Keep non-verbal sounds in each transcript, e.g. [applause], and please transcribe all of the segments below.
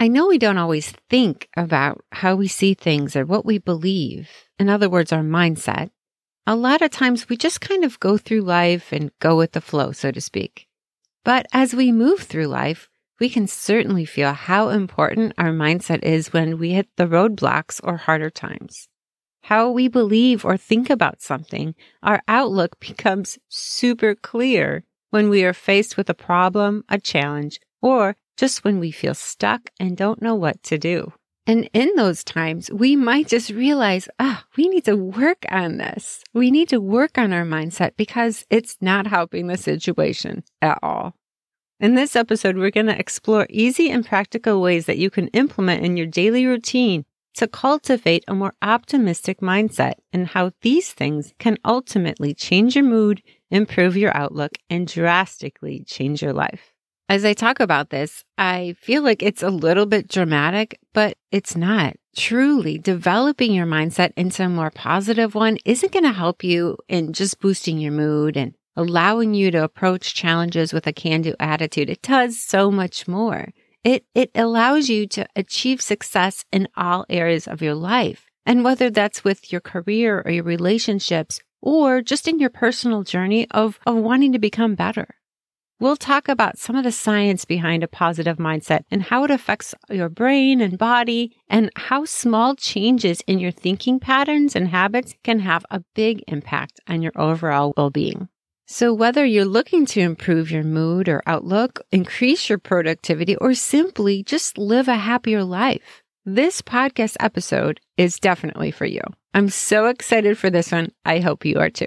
I know we don't always think about how we see things or what we believe. In other words, our mindset. A lot of times we just kind of go through life and go with the flow, so to speak. But as we move through life, we can certainly feel how important our mindset is when we hit the roadblocks or harder times. How we believe or think about something, our outlook [laughs] becomes super clear when we are faced with a problem, a challenge, or just when we feel stuck and don't know what to do. And in those times, we might just realize, ah, oh, we need to work on this. We need to work on our mindset because it's not helping the situation at all. In this episode, we're going to explore easy and practical ways that you can implement in your daily routine to cultivate a more optimistic mindset and how these things can ultimately change your mood, improve your outlook, and drastically change your life. As I talk about this, I feel like it's a little bit dramatic, but it's not. Truly, developing your mindset into a more positive one isn't going to help you in just boosting your mood and allowing you to approach challenges with a can do attitude. It does so much more. It, it allows you to achieve success in all areas of your life. And whether that's with your career or your relationships or just in your personal journey of, of wanting to become better. We'll talk about some of the science behind a positive mindset and how it affects your brain and body and how small changes in your thinking patterns and habits can have a big impact on your overall well-being. So, whether you're looking to improve your mood or outlook, increase your productivity, or simply just live a happier life, this podcast episode is definitely for you. I'm so excited for this one. I hope you are too.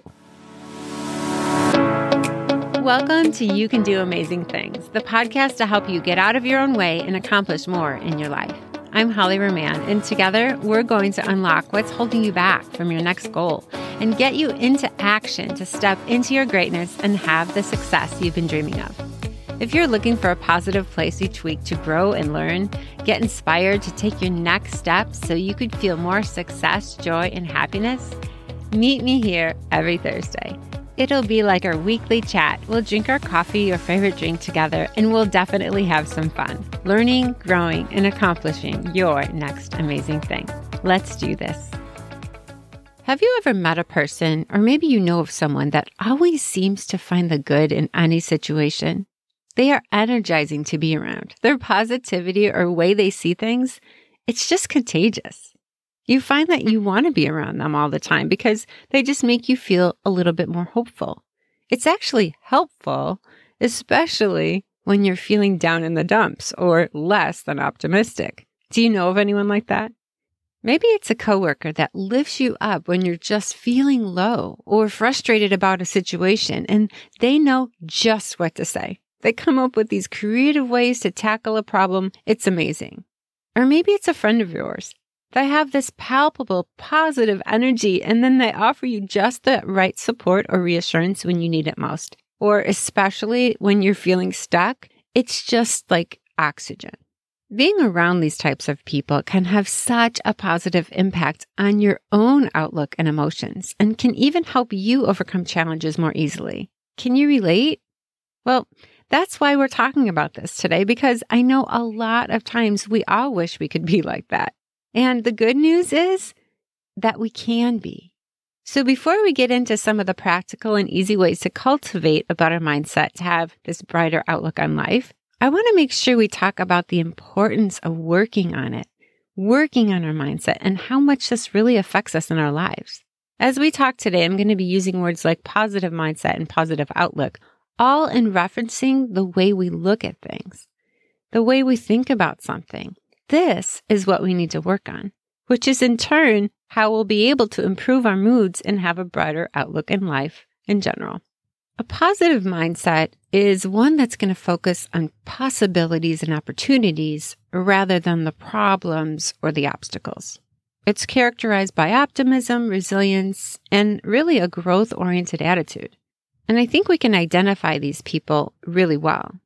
Welcome to You Can Do Amazing Things, the podcast to help you get out of your own way and accomplish more in your life. I'm Hollie Rumman, and together we're going to unlock what's holding you back from your next goal and get you into action to step into your greatness and have the success you've been dreaming of. If you're looking for a positive place each week to grow and learn, get inspired to take your next step so you could feel more success, joy, and happiness, meet me here every Thursday. It'll be like our weekly chat. We'll drink our coffee or favorite drink together, and we'll definitely have some fun, learning, growing, and accomplishing your next amazing thing. Let's do this. Have you ever met a person, or maybe you know of someone that always seems to find the good in any situation? They are energizing to be around. Their positivity or way they see things, it's just contagious you find that you want to be around them all the time because they just make you feel a little bit more hopeful. It's actually helpful, especially when you're feeling down in the dumps or less than optimistic. Do you know of anyone like that? Maybe it's a coworker that lifts you up when you're just feeling low or frustrated about a situation and they know just what to say. They come up with these creative ways to tackle a problem. It's amazing. Or maybe it's a friend of yours they have this palpable positive energy and then they offer you just the right support or reassurance when you need it most. Or especially when you're feeling stuck, it's just like oxygen. Being around these types of people can have such a positive impact on your own outlook and emotions and can even help you overcome challenges more easily. Can you relate? Well, that's why we're talking about this today because I know a lot of times we all wish we could be like that. And the good news is that we can be. So before we get into some of the practical and easy ways to cultivate a better mindset to have this brighter outlook on life, I want to make sure we talk about the importance of working on it, working on our mindset and how much this really affects us in our lives. As we talk today, I'm going to be using words like positive mindset and positive outlook, all in referencing the way we look at things, the way we think about something, this is what we need to work on, which is in turn how we'll be able to improve our moods and have a brighter outlook in life in general. A positive mindset is one that's going to focus on possibilities and opportunities rather than the problems or the obstacles. It's characterized by optimism, resilience, and really a growth oriented attitude. And I think we can identify these people really well.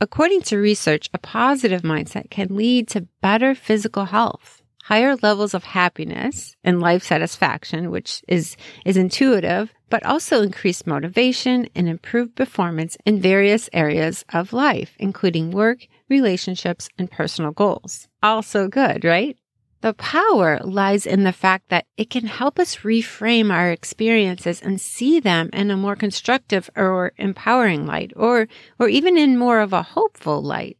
According to research, a positive mindset can lead to better physical health, higher levels of happiness and life satisfaction, which is, is intuitive, but also increased motivation and improved performance in various areas of life, including work, relationships, and personal goals. Also good, right? The power lies in the fact that it can help us reframe our experiences and see them in a more constructive or empowering light or, or even in more of a hopeful light.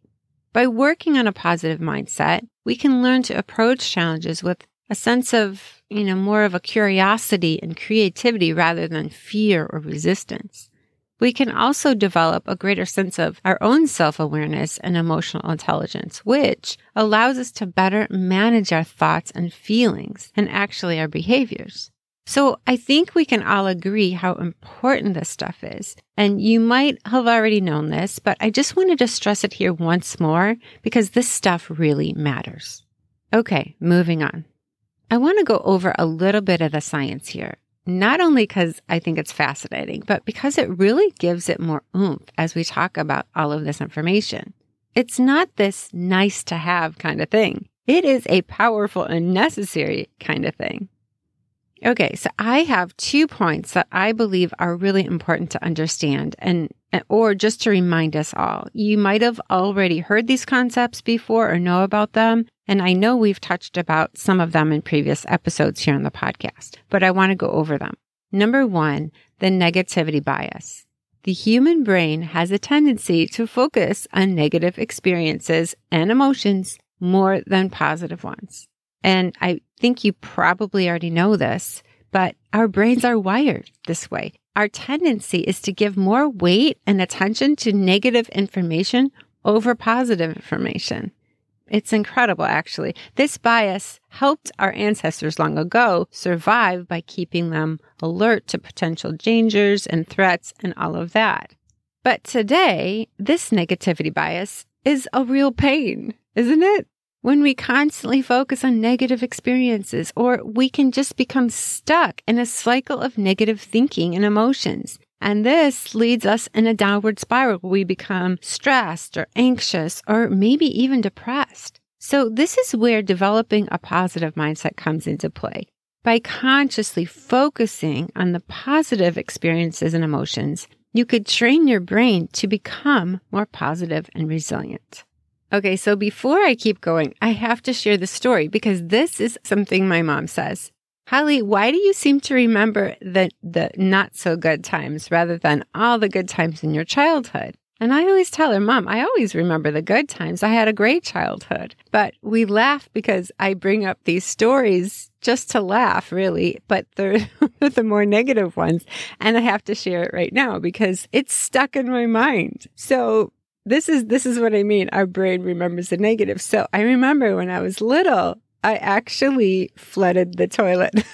By working on a positive mindset, we can learn to approach challenges with a sense of, you know, more of a curiosity and creativity rather than fear or resistance. We can also develop a greater sense of our own self awareness and emotional intelligence, which allows us to better manage our thoughts and feelings and actually our behaviors. So I think we can all agree how important this stuff is. And you might have already known this, but I just wanted to stress it here once more because this stuff really matters. Okay, moving on. I want to go over a little bit of the science here not only because I think it's fascinating, but because it really gives it more oomph as we talk about all of this information. It's not this nice to have kind of thing. It is a powerful and necessary kind of thing. Okay, so I have two points that I believe are really important to understand and or just to remind us all. You might have already heard these concepts before or know about them, and I know we've touched about some of them in previous episodes here on the podcast, but I want to go over them. Number 1, the negativity bias. The human brain has a tendency to focus on negative experiences and emotions more than positive ones. And I think you probably already know this, but our brains are wired this way. Our tendency is to give more weight and attention to negative information over positive information. It's incredible, actually. This bias helped our ancestors long ago survive by keeping them alert to potential dangers and threats and all of that. But today, this negativity bias is a real pain, isn't it? When we constantly focus on negative experiences, or we can just become stuck in a cycle of negative thinking and emotions. And this leads us in a downward spiral where we become stressed or anxious or maybe even depressed. So this is where developing a positive mindset comes into play. By consciously focusing on the positive experiences and emotions, you could train your brain to become more positive and resilient. Okay, so before I keep going, I have to share the story because this is something my mom says. Hollie, why do you seem to remember the, the not so good times rather than all the good times in your childhood? And I always tell her, Mom, I always remember the good times. I had a great childhood. But we laugh because I bring up these stories just to laugh, really, but they're [laughs] the more negative ones. And I have to share it right now because it's stuck in my mind. So this is this is what I mean. Our brain remembers the negative. So I remember when I was little, I actually flooded the toilet.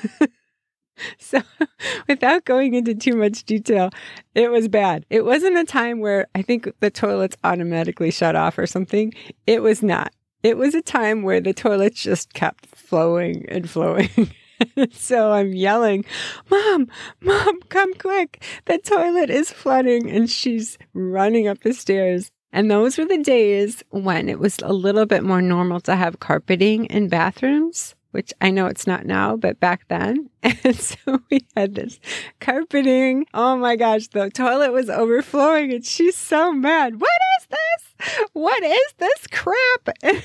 [laughs] so [laughs] without going into too much detail, it was bad. It wasn't a time where I think the toilets automatically shut off or something. It was not. It was a time where the toilets just kept flowing and flowing. [laughs] so I'm yelling, Mom, Mom, come quick. The toilet is flooding. And she's running up the stairs. And those were the days when it was a little bit more normal to have carpeting in bathrooms, which I know it's not now, but back then. [laughs] And so we had this carpeting. Oh my gosh, the toilet was overflowing and she's so mad. What is this? What is this crap?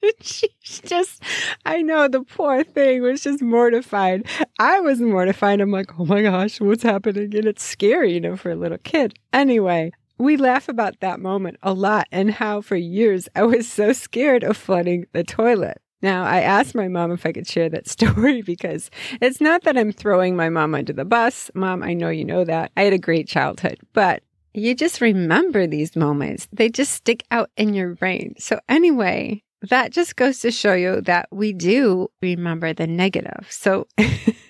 [laughs] she's just, I know the poor thing was just mortified. I was mortified. I'm like, oh my gosh, what's happening? And it's scary, you know, for a little kid. Anyway, we laugh about that moment a lot and how for years I was so scared of flooding the toilet. Now, I asked my mom if I could share that [laughs] story because it's not that I'm throwing my mom under the bus. Mom, I know you know that. I had a great childhood, but you just remember these moments. They just stick out in your brain. So, anyway, that just goes to show you that we do remember the negative. So, [laughs]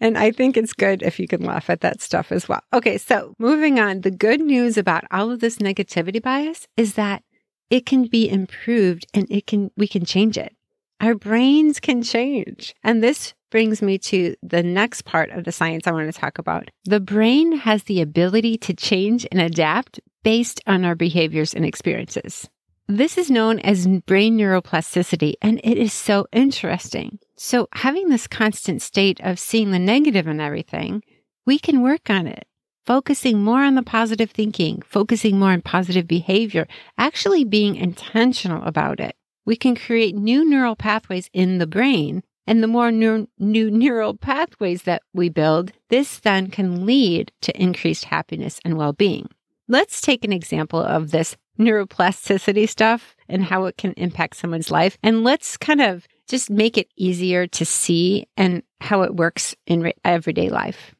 and I think it's good if you can laugh at that stuff as well. Okay, so moving on. The good news about all of this negativity bias is that it can be improved and it can, we can change it. Our brains can change. And this brings me to the next part of the science I want to talk about. The brain has the ability to change and adapt based on our behaviors and experiences. This is known as brain neuroplasticity, and it is so interesting. So, having this constant state of seeing the negative in everything, we can work on it. focusing more on the positive thinking, focusing more on positive behavior, actually being intentional about it, we can create new neural pathways in the brain. And the more new, new neural pathways that we build, this then can lead to increased happiness and well being. Let's take an example of this neuroplasticity stuff and how it can impact someone's life. And let's kind of just make it easier to see and how it works in everyday life.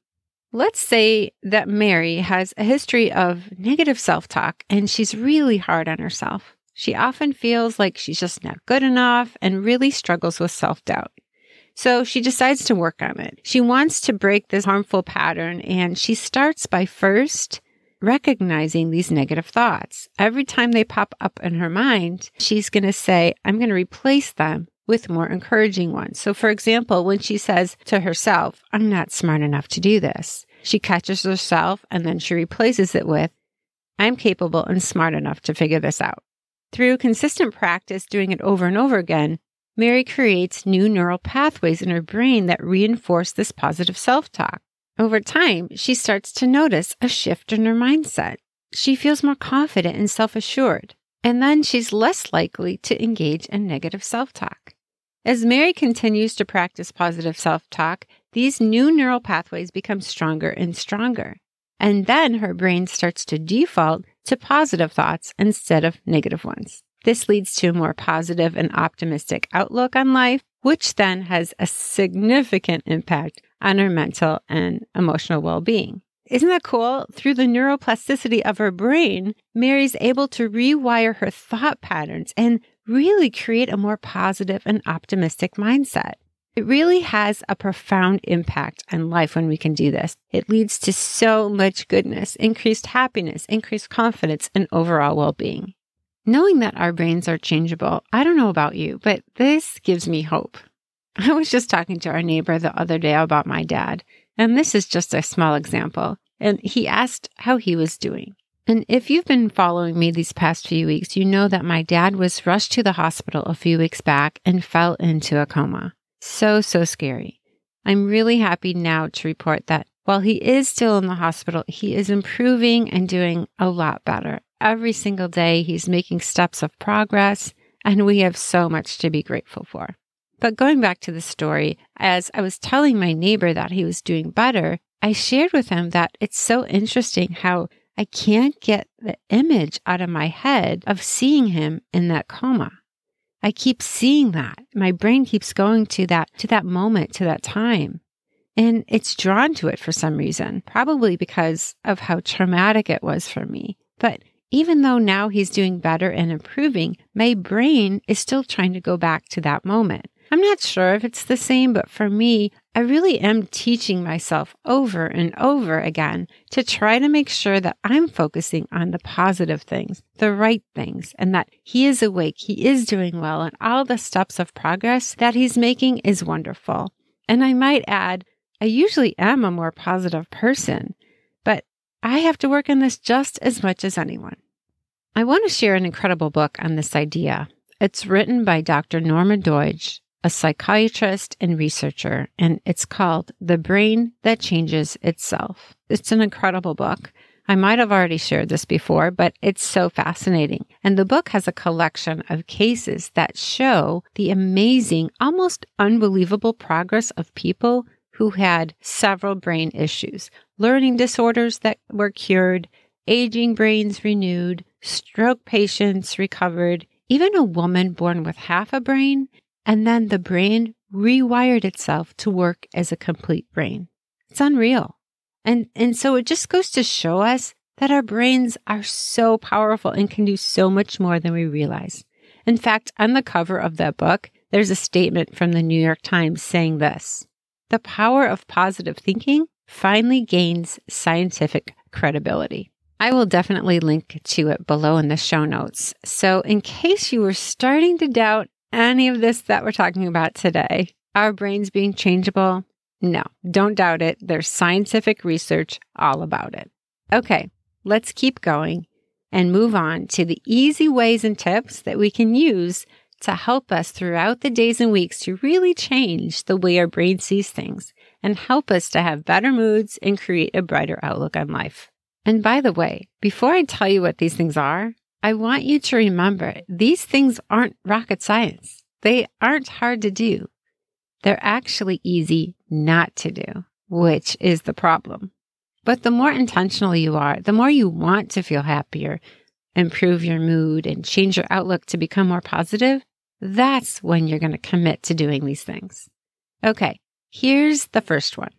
Let's say that Mary has a history of negative self talk and she's really hard on herself. She often feels like she's just not good enough and really struggles with self doubt. So she decides to work on it. She wants to break this harmful pattern and she starts by first recognizing these negative thoughts. Every time they pop up in her mind, she's going to say, I'm going to replace them with more encouraging ones. So, for example, when she says to herself, I'm not smart enough to do this, she catches herself and then she replaces it with, I'm capable and smart enough to figure this out. Through consistent practice, doing it over and over again, Mary creates new neural pathways in her brain that reinforce this positive self talk. Over time, she starts to notice a shift in her mindset. She feels more confident and self assured, and then she's less likely to engage in negative self talk. As Mary continues to practice positive self talk, these new neural pathways become stronger and stronger. And then her brain starts to default to positive thoughts instead of negative ones. This leads to a more positive and optimistic outlook on life, which then has a significant impact on her mental and emotional well being. Isn't that cool? Through the neuroplasticity of her brain, Mary's able to rewire her thought patterns and really create a more positive and optimistic mindset. It really has a profound impact on life when we can do this. It leads to so much goodness, increased happiness, increased confidence, and overall well being. Knowing that our brains are changeable, I don't know about you, but this gives me hope. [laughs] I was just talking to our neighbor the other day about my dad, and this is just a small example. And he asked how he was doing. And if you've been following me these past few weeks, you know that my dad was rushed to the hospital a few weeks back and fell into a coma. So, so scary. I'm really happy now to report that while he is still in the hospital, he is improving and doing a lot better. Every single day, he's making steps of progress, and we have so much to be grateful for. But going back to the story, as I was telling my neighbor that he was doing better, I shared with him that it's so interesting how I can't get the image out of my head of seeing him in that coma. I keep seeing that. My brain keeps going to that, to that moment, to that time. And it's drawn to it for some reason, probably because of how traumatic it was for me. But even though now he's doing better and improving, my brain is still trying to go back to that moment. I'm not sure if it's the same, but for me, I really am teaching myself over and over again to try to make sure that I'm focusing on the positive things, the right things, and that he is awake, he is doing well, and all the steps of progress that he's making is wonderful. And I might add, I usually am a more positive person, but I have to work on this just as much as anyone. I want to share an incredible book on this idea. It's written by Dr. Norman Doidge a psychiatrist and researcher, and it's called The Brain That Changes Itself. It's an incredible book. I might have already shared this before, but it's so fascinating. And the book has a collection of cases that show the amazing, almost unbelievable progress of people who had several brain issues, learning disorders that were cured, aging brains renewed, stroke patients recovered, even a woman born with half a brain and then the brain rewired itself to work as a complete brain. It's unreal. And, and so it just goes to show us that our brains are so powerful and can do so much more than we realize. In fact, on the cover of that book, there's a statement from the New York Times saying this The power of positive thinking finally gains scientific credibility. I will definitely link to it below in the show notes. So, in case you were starting to doubt any of this that we're talking about today, our brains being changeable, no, don't doubt it. There's scientific research all about it. Okay, let's keep going and move on to the easy ways and tips that we can use to help us throughout the days and weeks to really change the way our brain sees things and help us to have better moods and create a brighter outlook on life. And by the way, before I tell you what these things are, I want you to remember these things aren't rocket science. They aren't hard to do. They're actually easy not to do, which is the problem. But the more intentional you are, the more you want to feel happier, improve your mood, and change your outlook to become more positive, that's when you're going to commit to doing these things. Okay, here's the first one.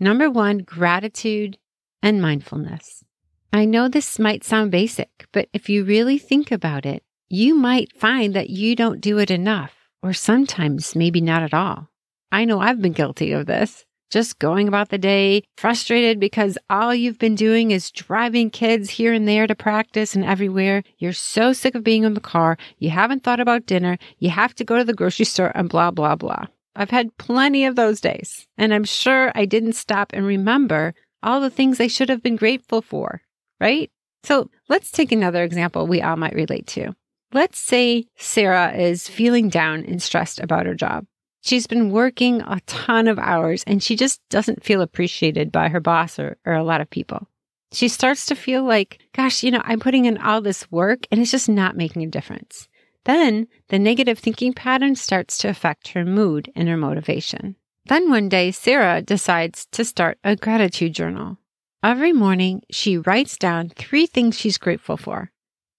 Number one, gratitude and mindfulness. I know this might sound basic, but if you really think about it, you might find that you don't do it enough, or sometimes maybe not at all. I know I've been guilty of this just going about the day, frustrated because all you've been doing is driving kids here and there to practice and everywhere. You're so sick of being in the car. You haven't thought about dinner. You have to go to the grocery store and blah, blah, blah. I've had plenty of those days, and I'm sure I didn't stop and remember all the things I should have been grateful for, right? So let's take another example we all might relate to. Let's say Sarah is feeling down and stressed about her job. She's been working a ton of hours and she just doesn't feel appreciated by her boss or, or a lot of people. She starts to feel like, gosh, you know, I'm putting in all this work and it's just not making a difference. Then the negative thinking pattern starts to affect her mood and her motivation. Then one day, Sarah decides to start a gratitude journal. Every morning, she writes down three things she's grateful for.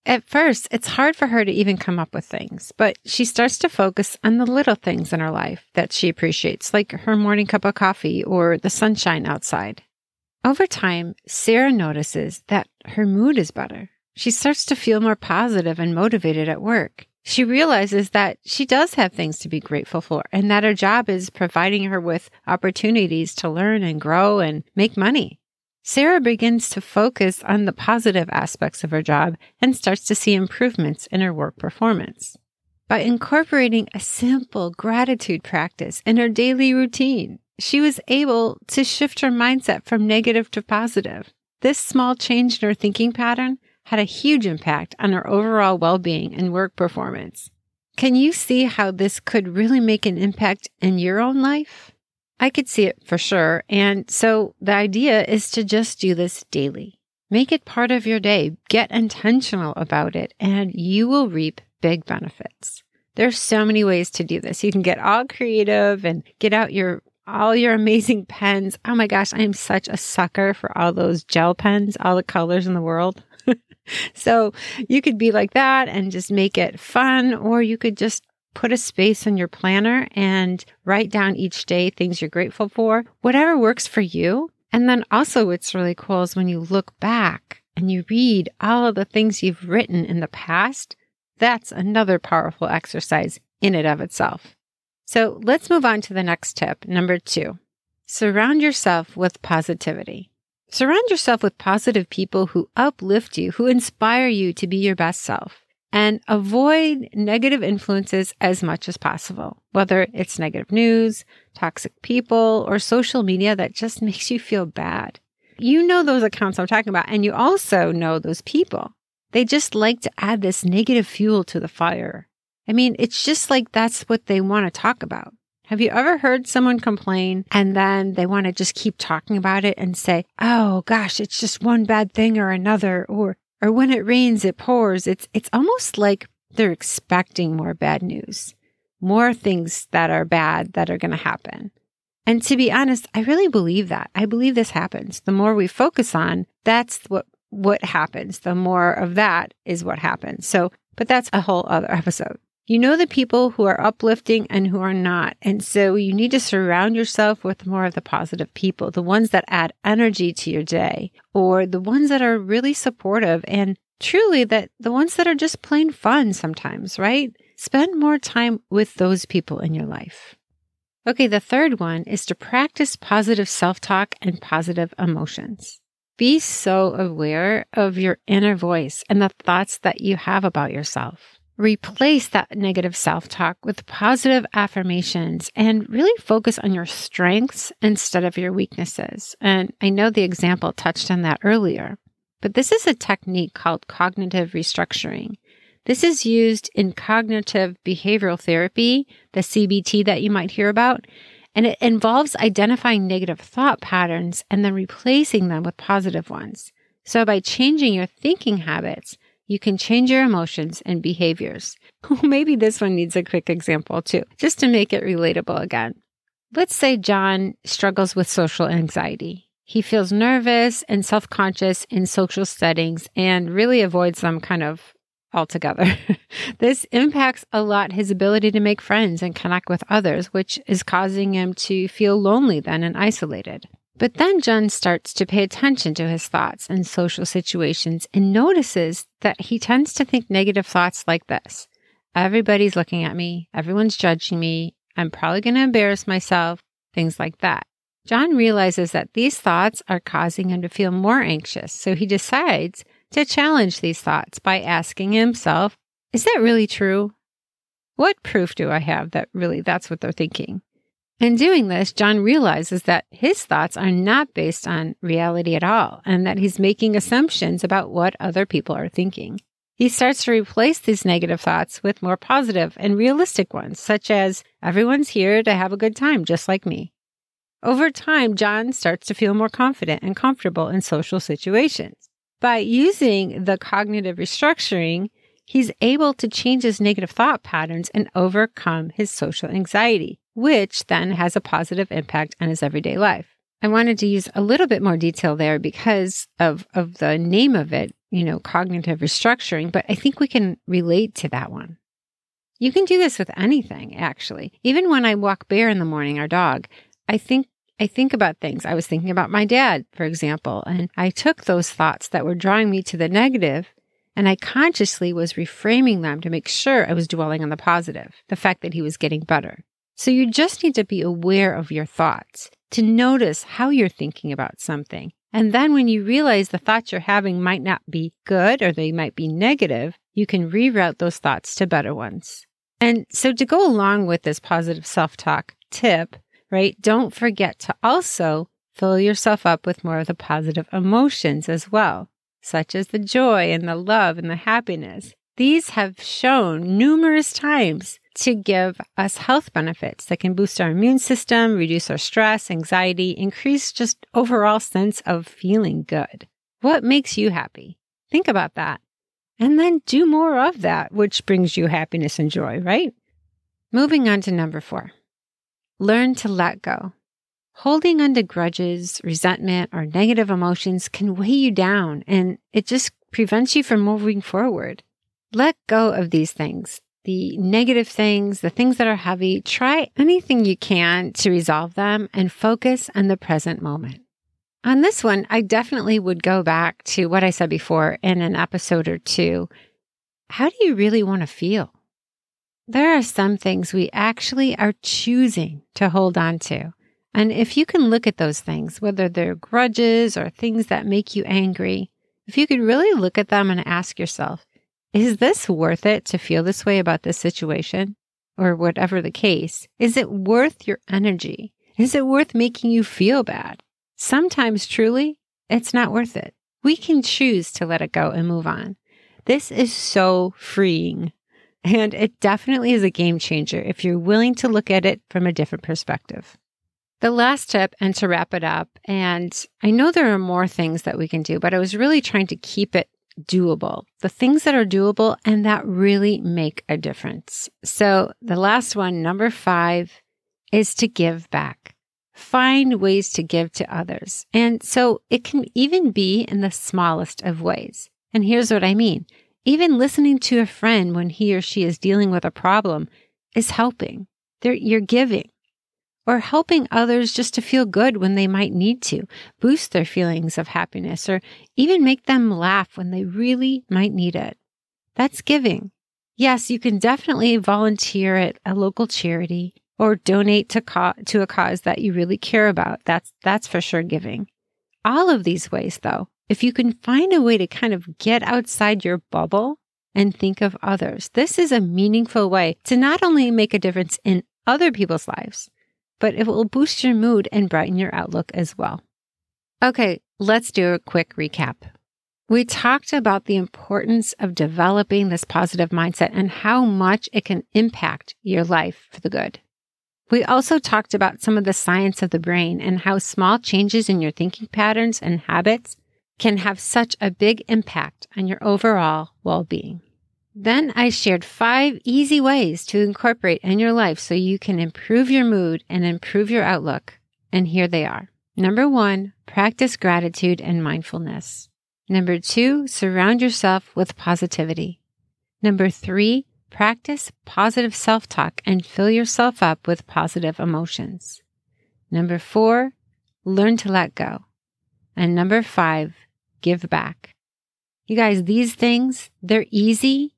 At first, it's hard for her to even come up with things, but she starts to focus on the little things in her life that she appreciates, like her morning cup of coffee or the sunshine outside. Over time, Sarah notices that her mood is better. She starts to feel more positive and motivated at work. She realizes that she does have things to be grateful for and that her job is providing her with opportunities to learn and grow and make money. Sarah begins to focus on the positive aspects of her job and starts to see improvements in her work performance. By incorporating a simple gratitude practice in her daily routine, she was able to shift her mindset from negative to positive. This small change in her thinking pattern had a huge impact on her overall well being and work performance. Can you see how this could really make an impact in your own life? I could see it for sure. And so the idea is to just do this daily. Make it part of your day. Get intentional about it and you will reap big benefits. There's so many ways to do this. You can get all creative and get out your all your amazing pens. Oh my gosh, I am such a sucker for all those gel pens, all the colors in the world. [laughs] so you could be like that and just make it fun, or you could just put a space in your planner and write down each day things you're grateful for, whatever works for you. And then also, what's really cool is when you look back and you read all of the things you've written in the past, that's another powerful exercise in and of itself. So let's move on to the next tip. Number two, surround yourself with positivity. Surround yourself with positive people who uplift you, who inspire you to be your best self and avoid negative influences as much as possible, whether it's negative news, toxic people, or social media that just [laughs] makes you feel bad. You know those accounts I'm talking about, and you also know those people. They just like to add this negative fuel to the fire. I mean, it's just like that's what they want to talk about. Have you ever heard someone complain and then they want to just keep talking about it and say, Oh gosh, it's just one bad thing or another, or or when it rains, it pours. It's, it's almost like they're expecting more bad news, more things that are bad that are going to happen. And to be honest, I really believe that. I believe this happens. The more we focus on, that's what, what happens. The more of that is what happens. So, but that's a whole other episode. You know the people who are uplifting and who are not. And so you need to surround yourself with more of the positive people, the ones that add energy to your day, or the ones that are really supportive and truly that the ones that are just plain fun sometimes, right? Spend more time with those people in your life. Okay, the third one is to practice positive self talk and positive emotions. Be so aware of your inner voice and the thoughts that you have about yourself replace that negative self talk with positive affirmations and really focus on your strengths instead of your weaknesses. And I know the example touched on that earlier, but this is a technique called cognitive restructuring. This is used in cognitive behavioral therapy, the CBT that you might hear about. And it involves identifying negative thought patterns and then replacing them with positive ones. So by changing your thinking habits, you can change your emotions and behaviors. [laughs] Maybe this one needs a quick example too, just to make it relatable again. Let's say John struggles with social anxiety. He feels nervous and self conscious in social settings and really avoids them kind of altogether. [laughs] this impacts a lot his ability to make friends and connect with others, which is causing him to feel lonely then and isolated. But then John starts to pay attention to his thoughts and social situations and notices that he tends to think negative thoughts like this Everybody's looking at me, everyone's judging me, I'm probably going to embarrass myself, things like that. John realizes that these thoughts are causing him to feel more anxious, so he decides to challenge these thoughts by asking himself, Is that really true? What proof do I have that really that's what they're thinking? In doing this, John realizes that his thoughts are not based on reality at all and that he's making assumptions about what other people are thinking. He starts to replace these negative thoughts with more positive and realistic ones, such as, everyone's here to have a good time, just like me. Over time, John starts to feel more confident and comfortable in social situations. By using the cognitive restructuring, he's able to change his negative thought patterns and overcome his social anxiety, which then has a positive impact on his everyday life. I wanted to use a little bit more detail there because of, of the name of it, you know, cognitive restructuring, but I think we can relate to that one. You can do this with anything, actually. Even when I walk Bear in the morning, our dog, I think I think about things. I was thinking about my dad, for example, and I took those thoughts that were drawing me to the negative and I consciously was reframing them to make sure I was dwelling on the positive, the fact that he was getting better. So you just need to be aware of your thoughts, to notice how you're thinking about something. And then when you realize the thoughts you're having might not be good or they might be negative, you can reroute those thoughts to better ones. And so to go along with this positive self talk tip, right? Don't forget to also fill yourself up with more of the positive emotions as well, such as the joy and the love and the happiness. These have shown numerous times to give us health benefits that can boost our immune system, reduce our stress, anxiety, increase just overall sense of feeling good. What makes you happy? Think about that. And then do more of that, which brings you happiness and joy, right? Moving on to number four. Learn to let go. Holding on to grudges, resentment, or negative emotions can weigh you down and it just prevents you from moving forward. Let go of these things, the negative things, the things that are heavy. Try anything you can to resolve them and focus on the present moment. On this one, I definitely would go back to what I said before in an episode or two. How do you really want to feel? There are some things we actually are choosing to hold on to. And if you can look at those things, whether they're grudges or things that make you angry, if you could really look at them and ask yourself, is this worth it to feel this way about this situation? Or whatever the case, is it worth your energy? Is it worth making you feel bad? Sometimes truly, it's not worth it. We can choose to let it go and move on. This is so freeing. And it definitely is a game changer if you're willing to look at it from a different perspective. The last tip, and to wrap it up, and I know there are more things that we can do, but I was really trying to keep it doable. The things that are doable and that really make a difference. So the last one, number five, is to give back. Find ways to give to others. And so it can even be in the smallest of ways. And here's what I mean. Even listening to a friend when he or she is dealing with a problem is helping. They're, you're giving or helping others just to feel good when they might need to, boost their feelings of happiness, or even make them laugh when they really might need it. That's giving. Yes, you can definitely volunteer at a local charity or donate to, co- to a cause that you really care about. That's, that's for sure giving. All of these ways, though, if you can find a way to kind of get outside your bubble and think of others, this is a meaningful way to not only make a difference in other people's lives, but it will boost your mood and brighten your outlook as well. Okay, let's do a quick recap. We talked about the importance of developing this positive mindset and how much it can impact your life for the good. We also talked about some of the science of the brain and how small changes in your thinking patterns and habits can have such a big impact on your overall well being. Then I shared five easy ways to incorporate in your life so you can improve your mood and improve your outlook. And here they are. Number one, practice gratitude and mindfulness. Number two, surround yourself with positivity. Number three, Practice positive self talk and fill yourself up with positive emotions. Number four, learn to let go. And number five, give back. You guys, these things, they're easy,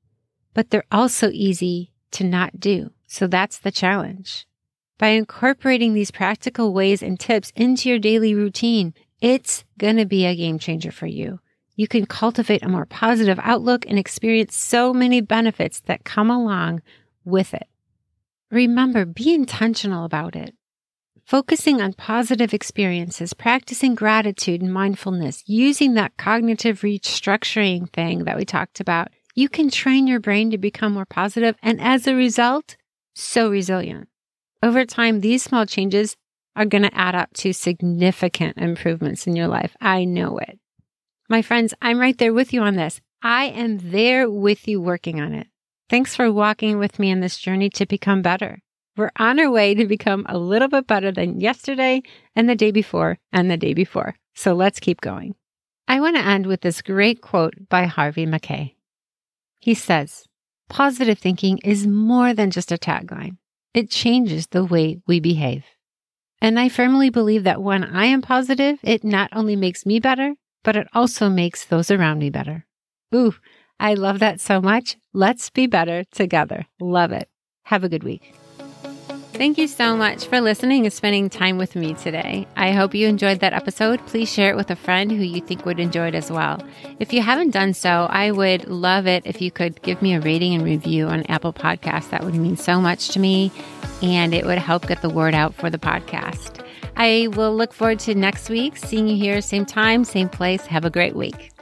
but they're also easy to not do. So that's the challenge. By incorporating these practical ways and tips into your daily routine, it's going to be a game changer for you you can cultivate a more positive outlook and experience so many benefits that come along with it. Remember, be intentional about it. Focusing on positive experiences, practicing gratitude and mindfulness, using that cognitive restructuring thing that we talked about, you can train your brain to become more positive and as a result, so resilient. Over time, these small changes are going to add up to significant improvements in your life. I know it. My friends, I'm right there with you on this. I am there with you working on it. Thanks for walking with me in this journey to become better. We're on our way to become a little bit better than yesterday and the day before and the day before. So let's keep going. I want to end with this great quote by Harvey Mackay. He says, Positive thinking is more than just a tagline. It changes the way we behave. And I firmly believe that when I am positive, it not only makes me better, but it also makes those around me better. Ooh, I love that so much. Let's be better together. Love it. Have a good week. Thank you so much for listening and spending time with me today. I hope you enjoyed that episode. Please share it with a friend who you think would enjoy it as well. If you haven't done so, I would love it if you could give me a rating and review on Apple Podcasts. That would mean so much to me and it would help get the word out for the podcast. I will look forward to next week, seeing you here, same time, same place. Have a great week.